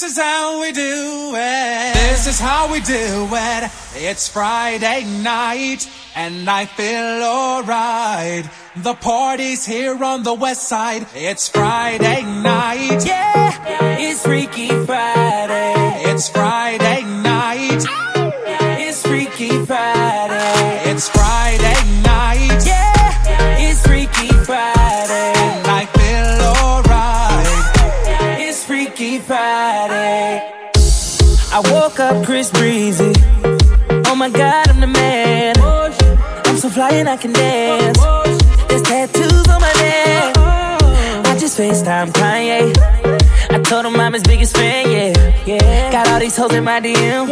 This is how we do it. This is how we do it. It's Friday night and I feel alright. The party's here on the west side. It's Friday night. Yeah, it's Freaky Friday. It's Friday and I can dance. There's tattoos on my neck. I just FaceTime Kanye. I told him I'm his biggest fan, yeah. yeah. Got all these hoes in my DM.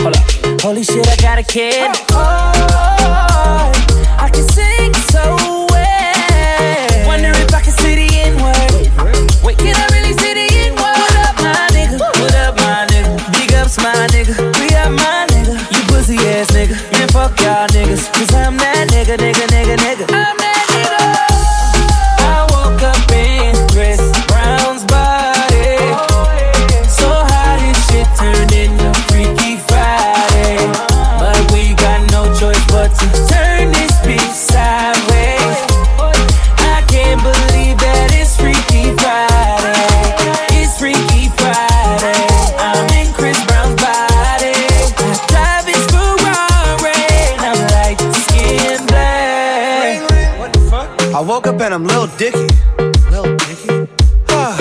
Hold up. Holy shit, I got a kid. Oh, I can sing so well. Wonder if I can see the N-word. Wait, can I really see the N-word? What up, my nigga? What up, my nigga? Big ups, my nigga. We up, my nigga. Pussy ass nigga. Man, fuck y'all niggas. Cause I'm that nigga, nigga, nigga, nigga. Dicky. Lil Dicky? Ah,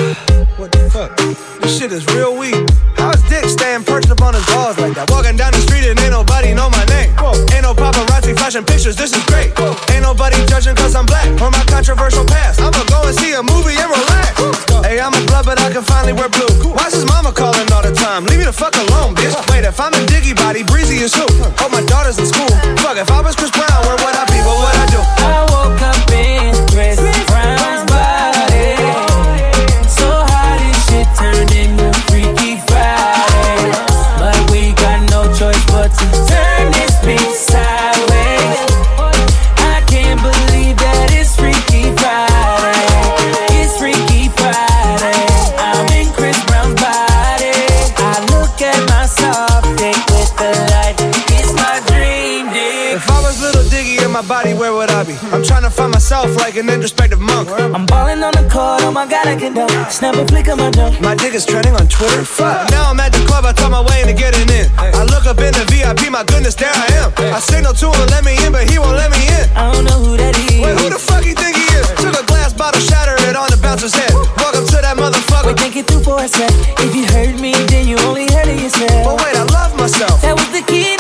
what the fuck? This shit is real weak. How's Dick staying perched up on his balls like that? Walking down the street and ain't nobody know my name. Ain't no paparazzi flashing pictures, this is great. Ain't nobody judging cause I'm black or my controversial past. I'ma go and see a movie and relax. Hey, I'm a blood, but I can finally wear blue. An introspective monk. I'm balling on the court, oh my god, I can dunk. Snap a flick of my junk. My dick is trending on Twitter. Fuck. Now I'm at the club, I talk my way into getting in. I look up in the VIP, my goodness, there I am. I signal to him, let me in, but he won't let me in. I don't know who that is. Wait, who the fuck you think he is? Took a glass bottle, shattered it on the bouncer's head. Welcome to that motherfucker. Wait, think it through for a sec. If you heard me, then you only heard it yourself. But wait, I love myself. That was the key,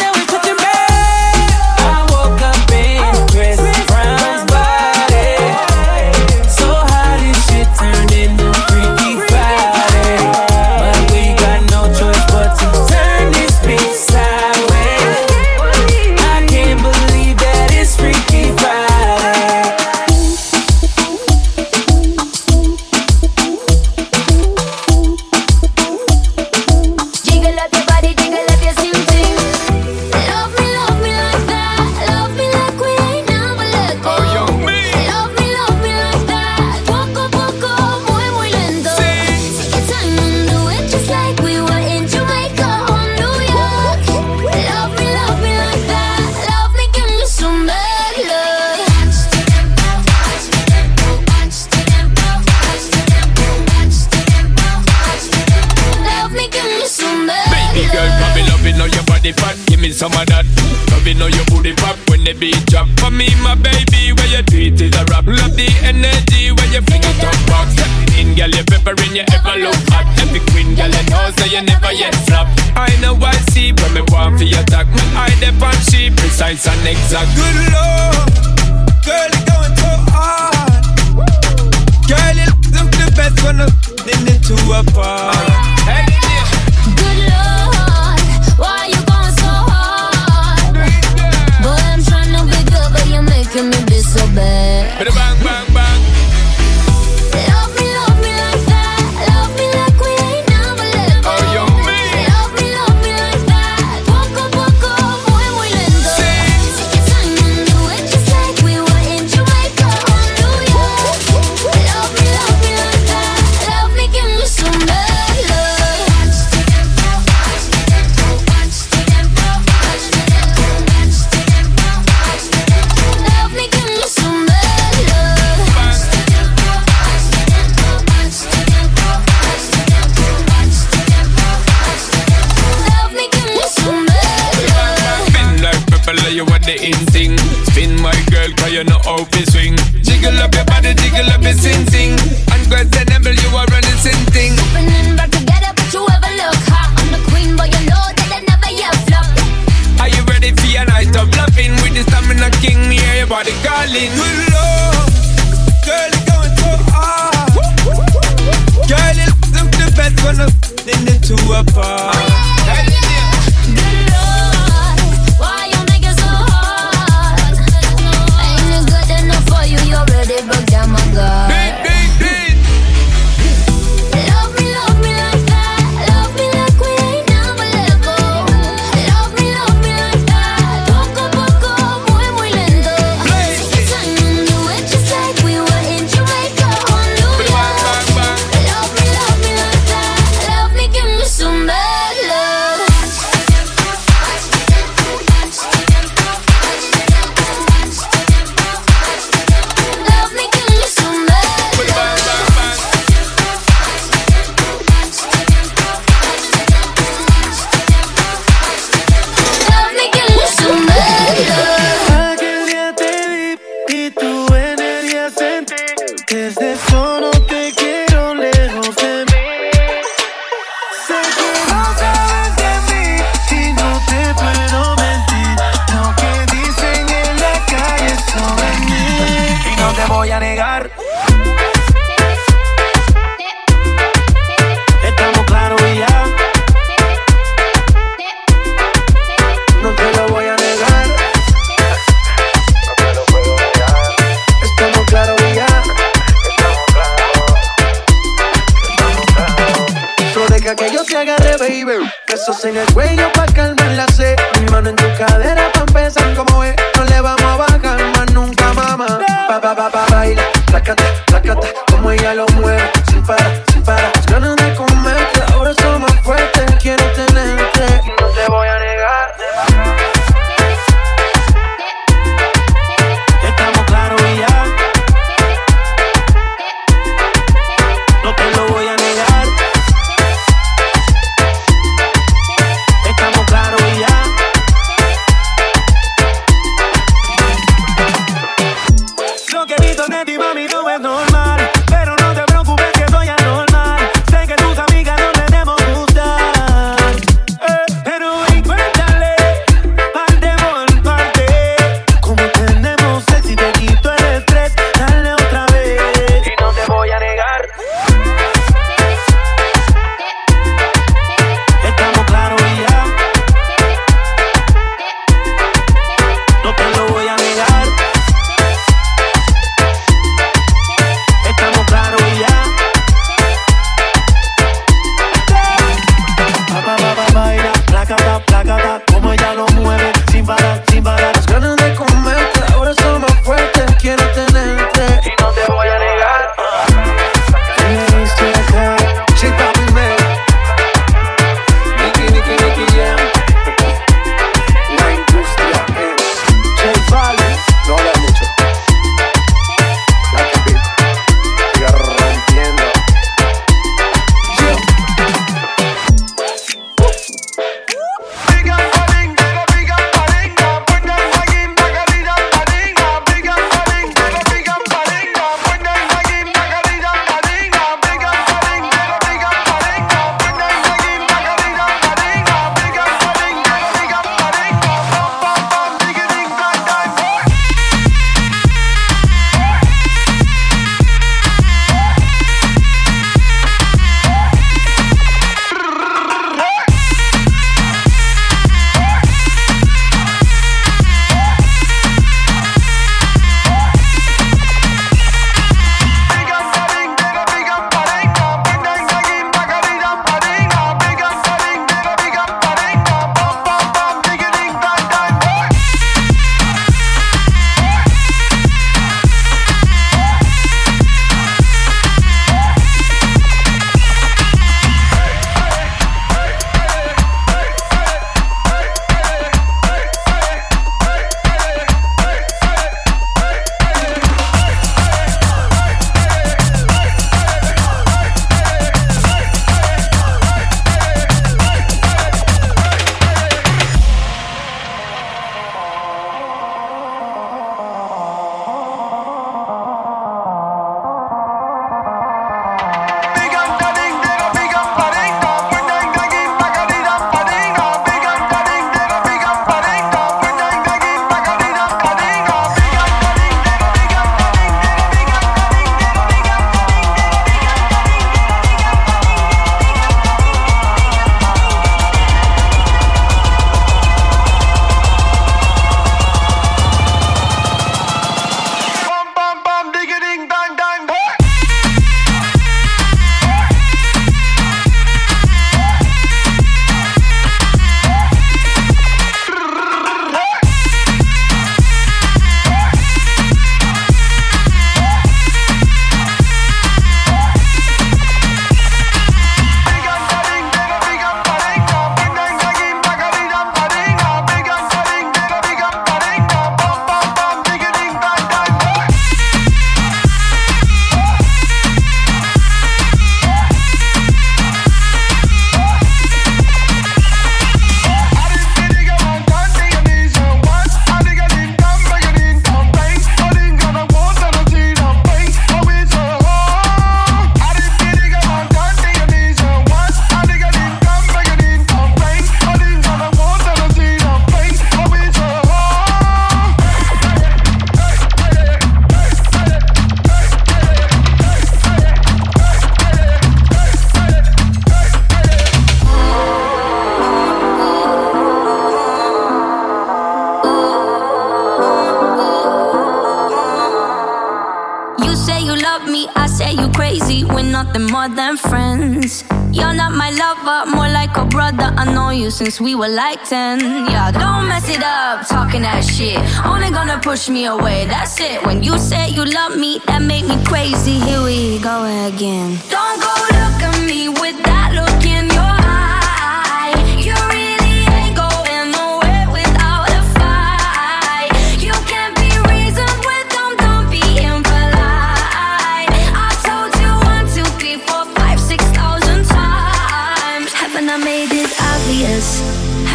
since we were like 10. Yeah, don't mess it up, talking that shit. Only gonna push me away, that's it. When you say you love me, that make me crazy. Here we go again. Don't go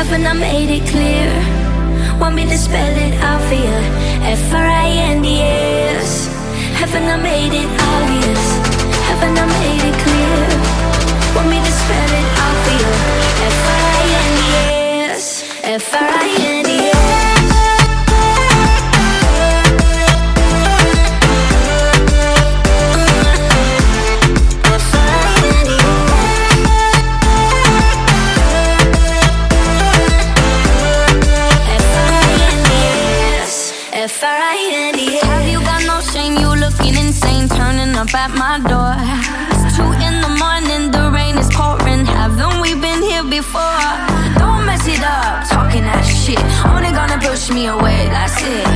Haven't I made it clear? Want me to spell it out for you? F R I N D S. Haven't I made it obvious? Haven't I made it clear? Want me to spell it out for you? F R I N D S. F R I N D F-R-I-N-D-S at my door. It's two in the morning, the rain is pouring. Haven't we been here before? Don't mess it up, talking that shit. Only gonna push me away, that's it.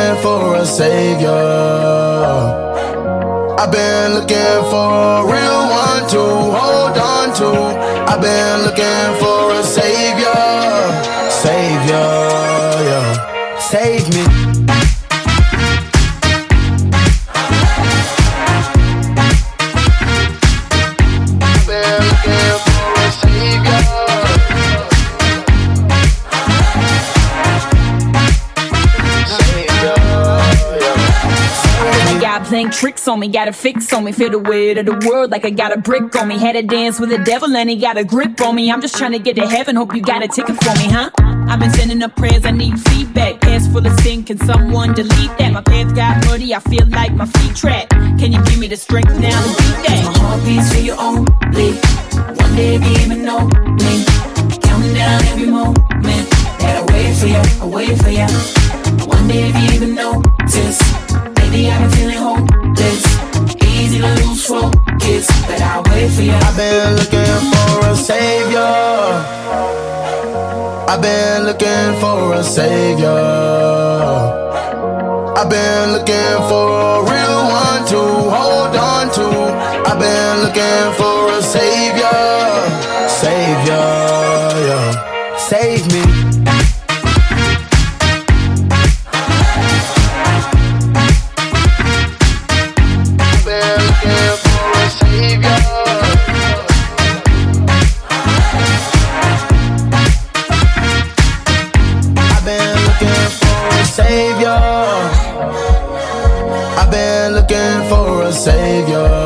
Looking for a savior. I've been looking for a real one to hold on to. I've been looking for me, got a fix on me. Feel the weight of the world like I got a brick on me. Had to dance with the devil and he got a grip on me. I'm just trying to get to heaven, hope you got a ticket for me, huh? I've been sending up prayers, I need feedback. Pants full of sin, can someone delete that? My pants got muddy, I feel like my feet trapped. Can you give me the strength now to beat that? My heart beats for you only. One day if you even know me. Counting down every moment that I wait for you, I wait for you. One day if you even notice. Baby, I've been feeling hopeless. Easy to lose focus, but I'll wait for you. I've been looking for a savior. I've been looking for a savior. I've been looking for a real one to hold on to. I've been looking for savior.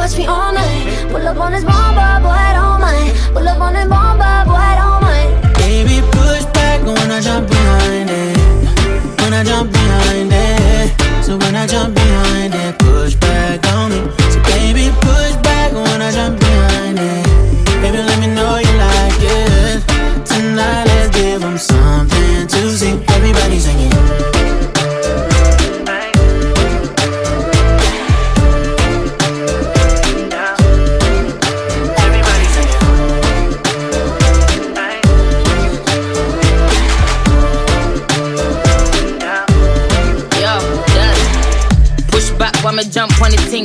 Watch me all night. Pull up on this bomber, boy, I don't mind. Pull up on this bomber, boy, I don't mind. Baby, push back when I jump behind it. When I jump behind it. So when I jump behind it,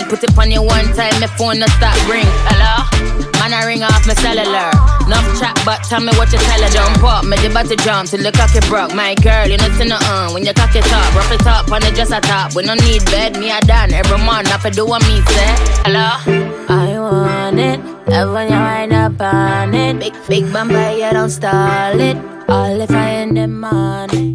Put it on you one time, my phone no stop ring. Hello? Man, I ring off my cellular. Enough chat, but tell me what you tell her. Jump up, me the to jump till the cocky broke. My girl, you know see no uh. When you cock it up, rough it up, on the just a top. We no need bed, me a done. Every month, I do what me say. Hello? I want it. When you wind up on it. Big, big bumper, you don't stall it. All if I in the the morning.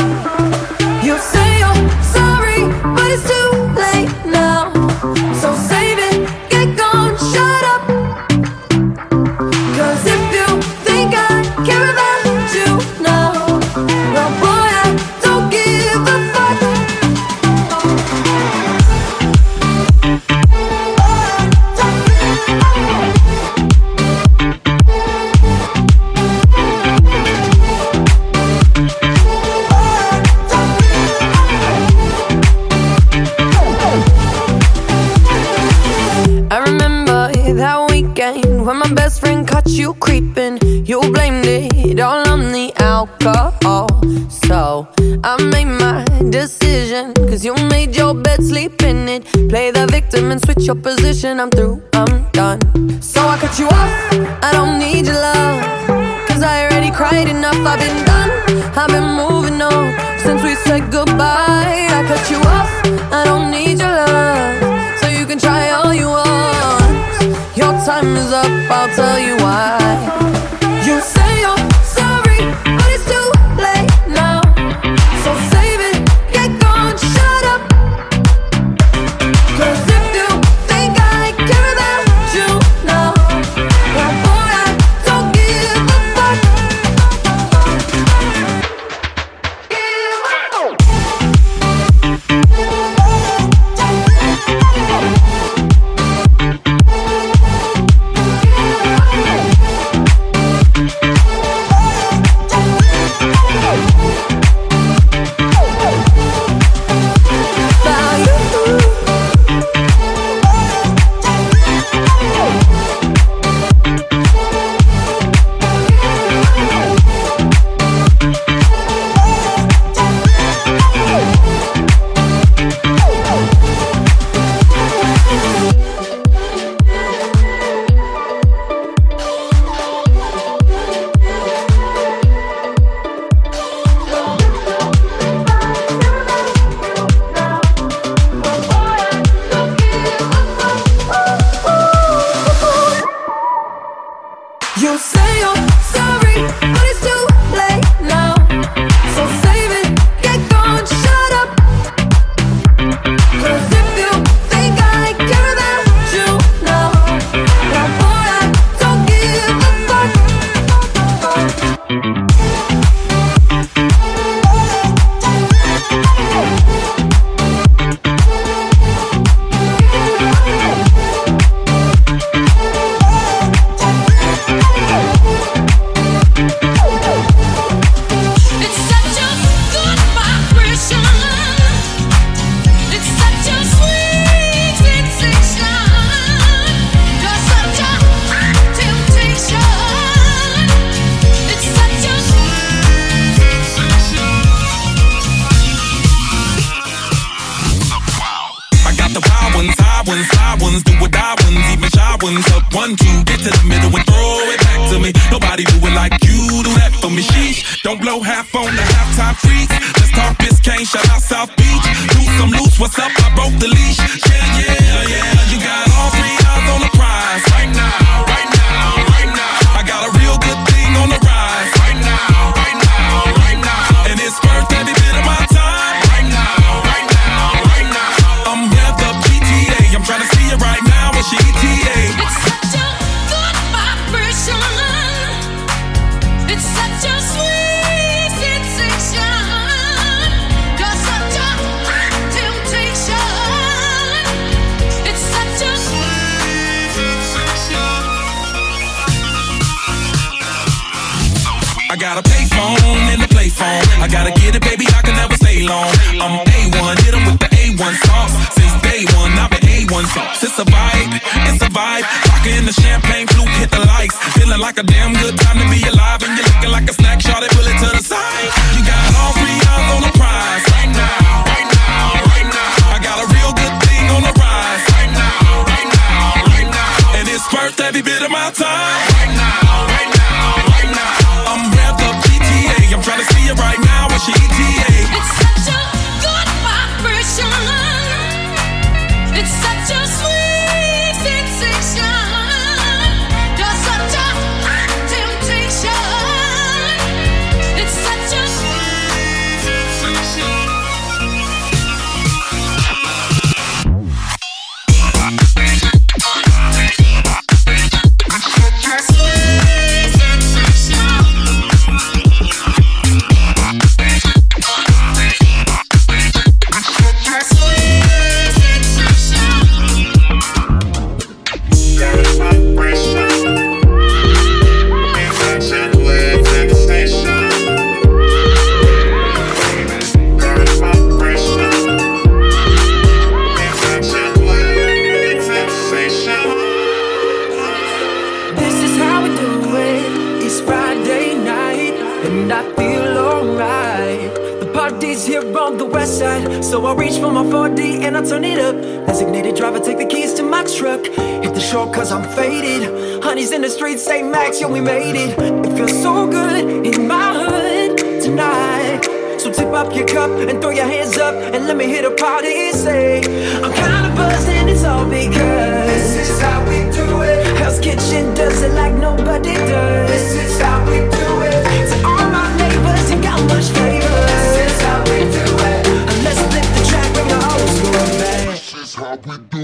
I turn it up. Designated driver, take the keys to my truck. Hit the shore cause I'm faded. Honey's in the streets, say Max, yo, we made it. It feels so good in my hood tonight. So tip up your cup and throw your hands up and let me hit a party. Say, I'm kinda buzzed and it's all because this is how we do it. Hell's Kitchen does it like nobody does. This is how we do it. To all my neighbors, you got much flavor. This is how we do it. we do.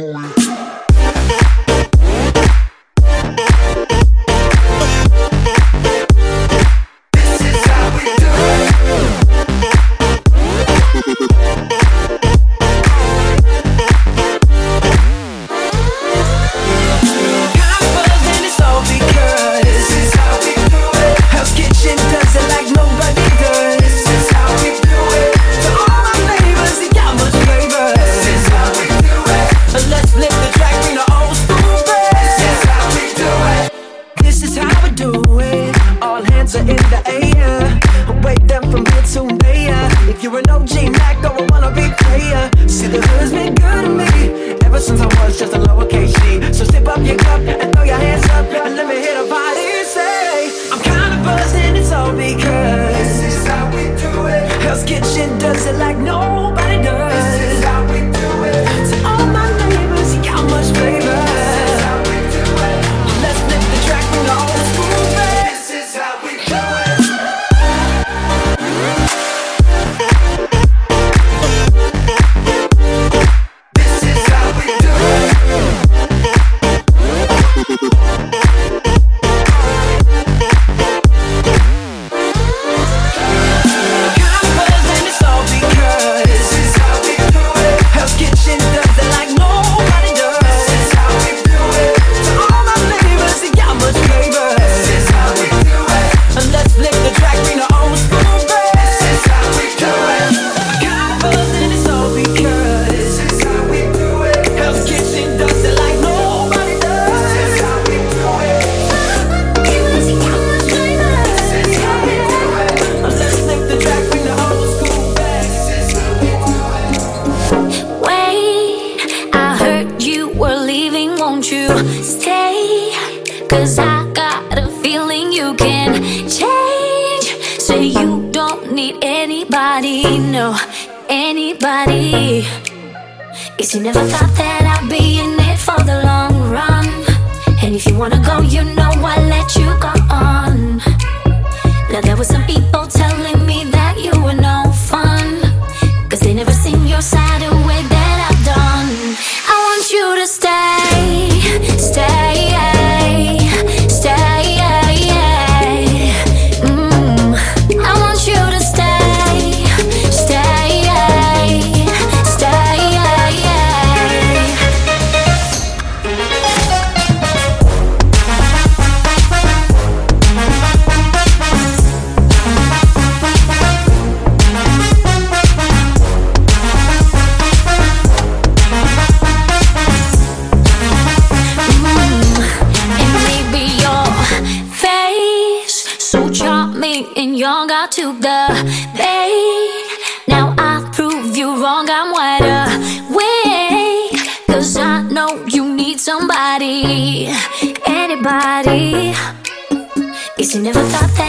You never thought that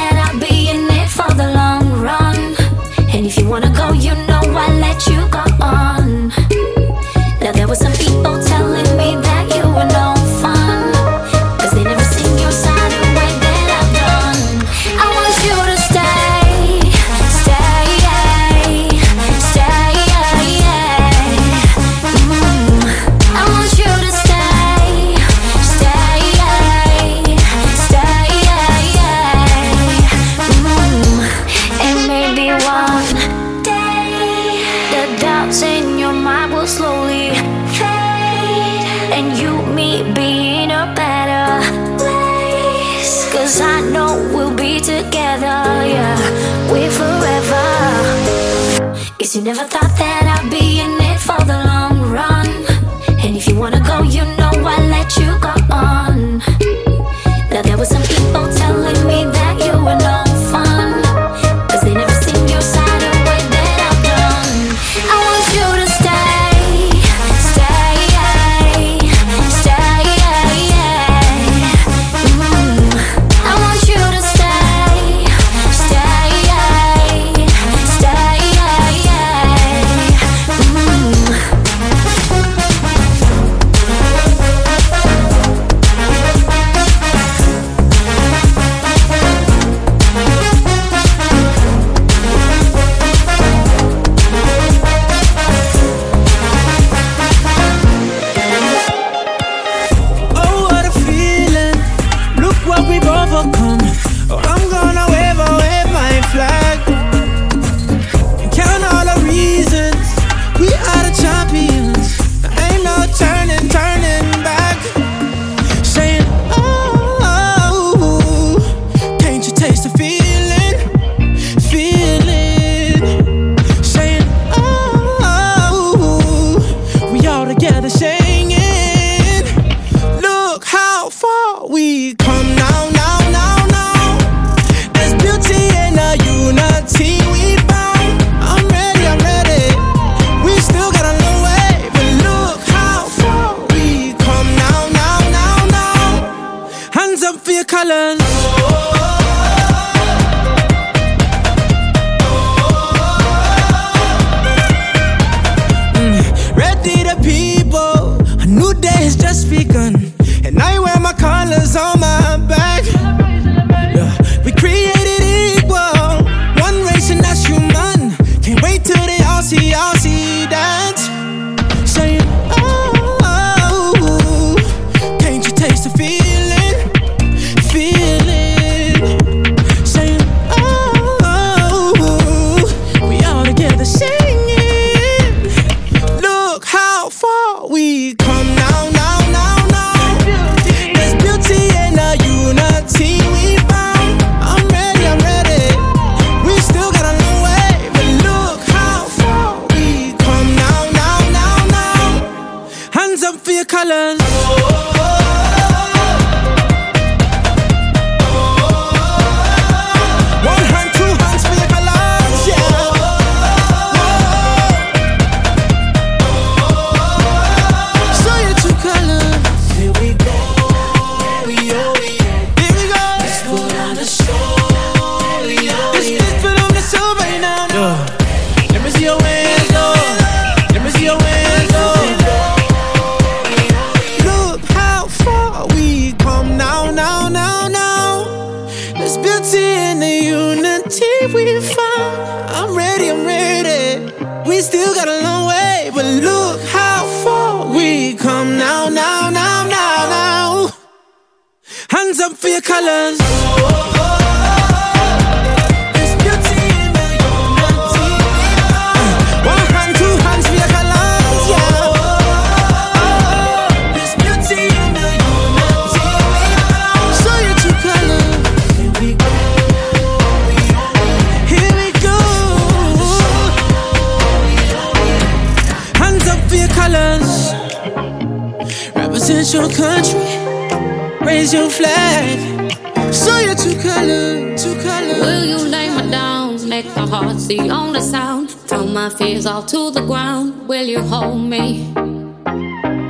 all to the ground. Will you hold me?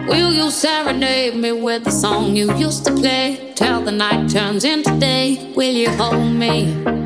Will you serenade me with the song you used to play? Till the night turns into day, will you hold me?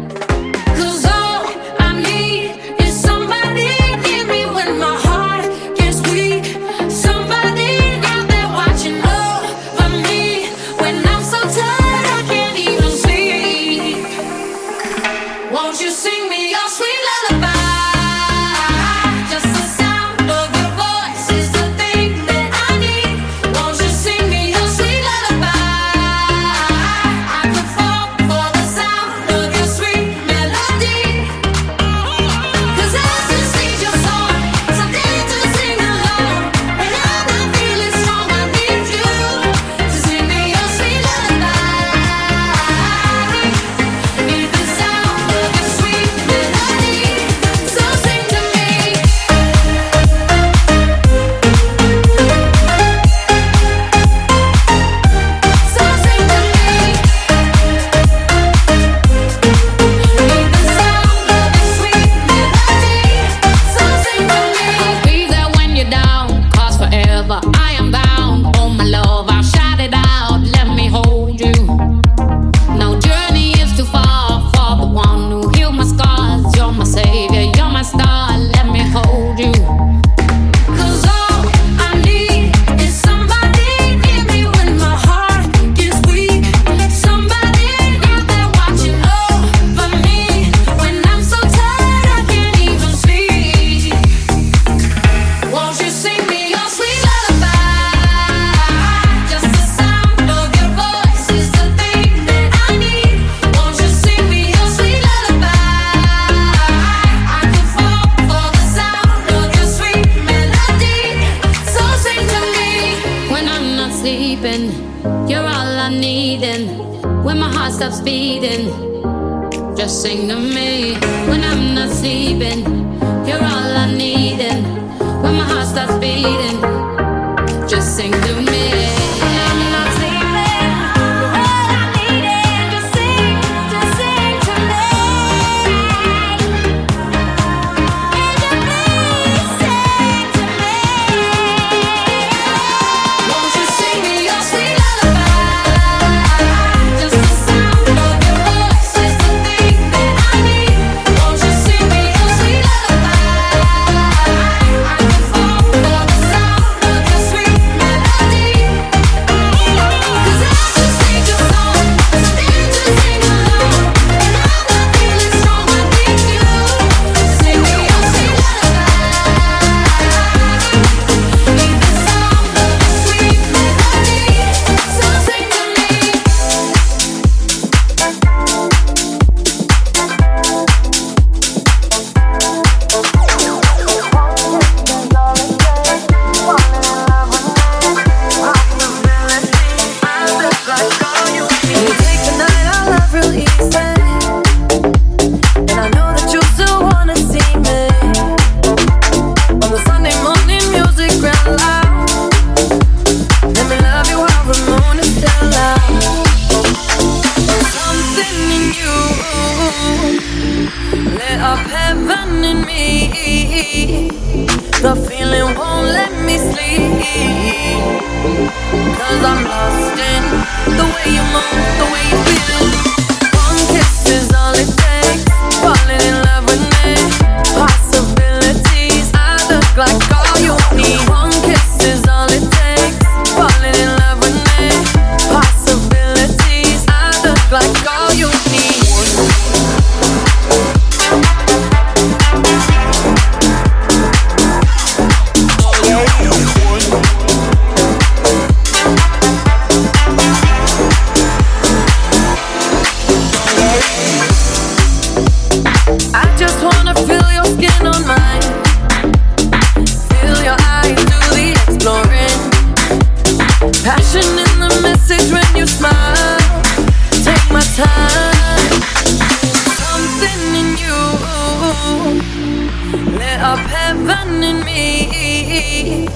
Me.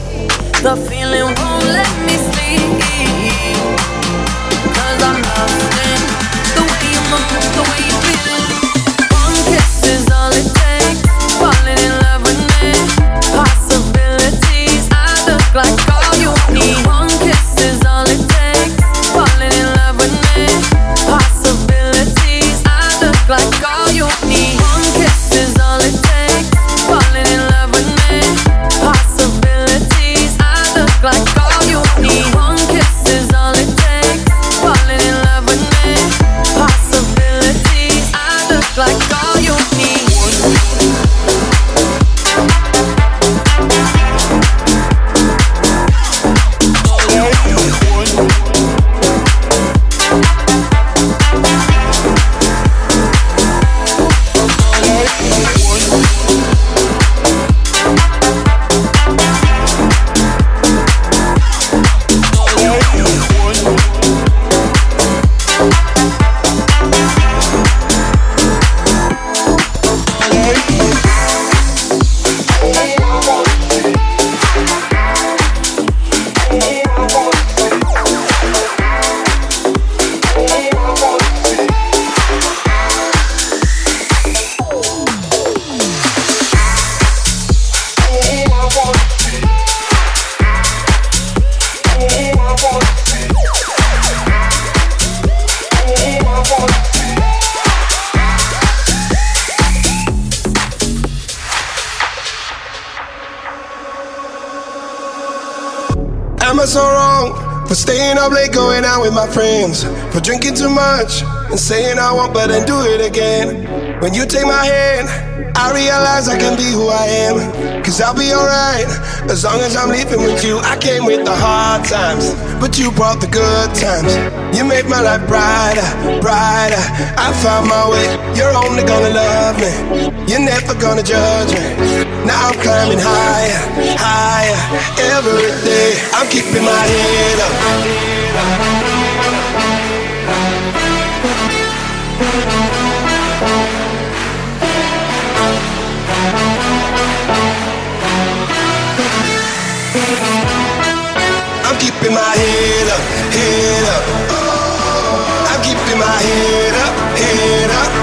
The feeling won't let me sleep. Cause I'm lost in the way you move, the way you For drinking too much and saying I won't, but then do it again. When you take my hand, I realize I can be who I am. Cause I'll be alright as long as I'm leaving with you. I came with the hard times, but you brought the good times. You made my life brighter, brighter. I found my way. You're only gonna love me. You're never gonna judge me. Now I'm climbing higher, higher every day. I'm keeping my head up. Head up, head up. I'm keeping my head up, head up. Oh,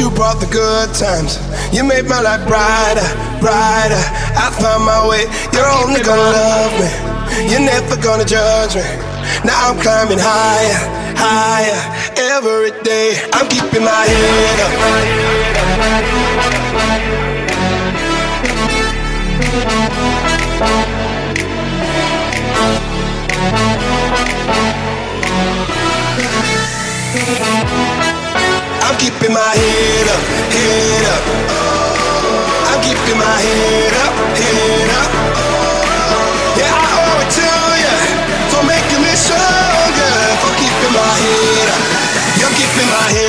you brought the good times. You made my life brighter, brighter. I found my way. You're only gonna love me. You're never gonna judge me. Now I'm climbing higher, higher every day. I'm keeping my head up. I'm keeping my head up, head up. Yeah, I owe it to you for making me stronger, for keeping my head up. You're keeping my head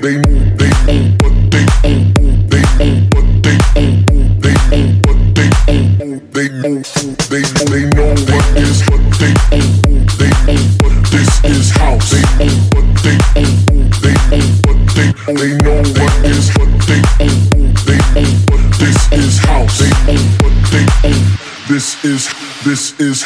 they they but they they but they they but they they they know what is they they but this is they but they they but they they know what is they they but this is they but they this is this is.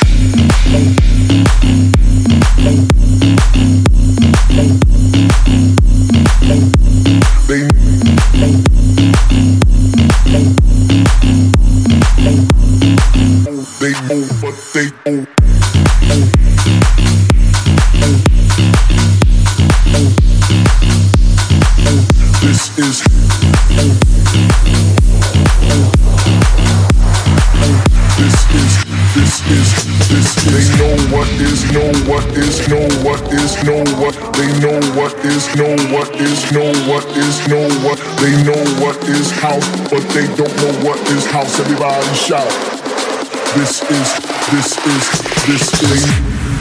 this thing.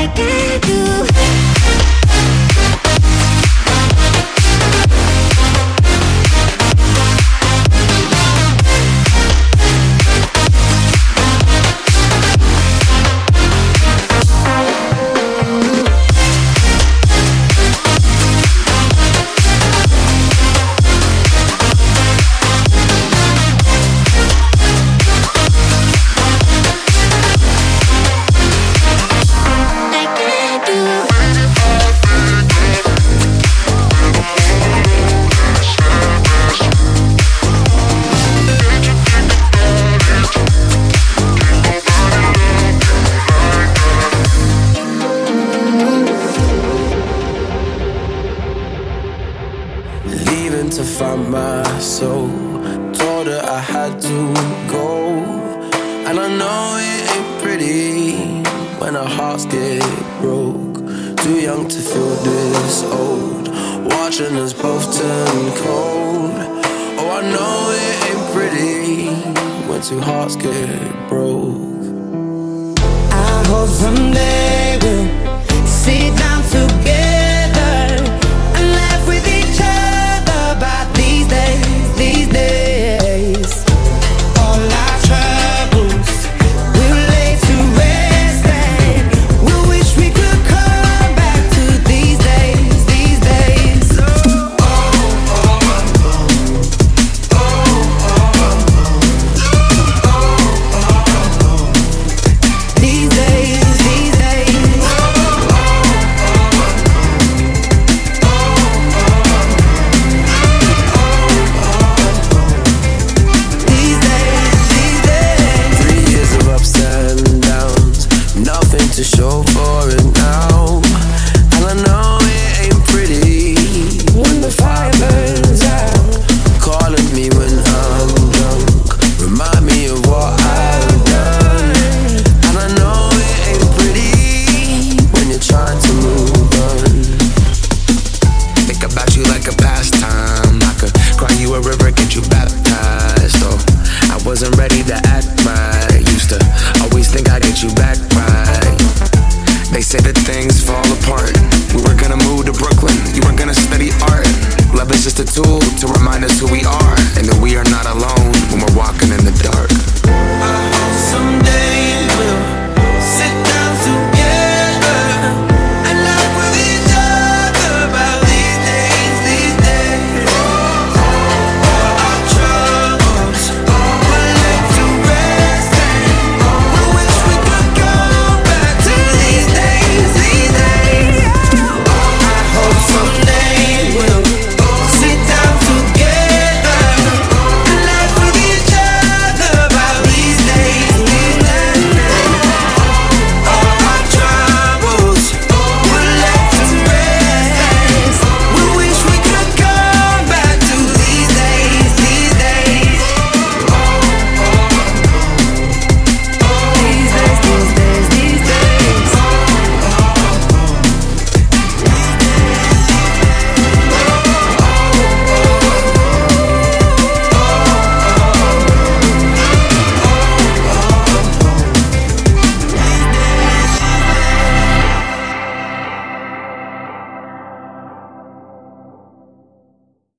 like I do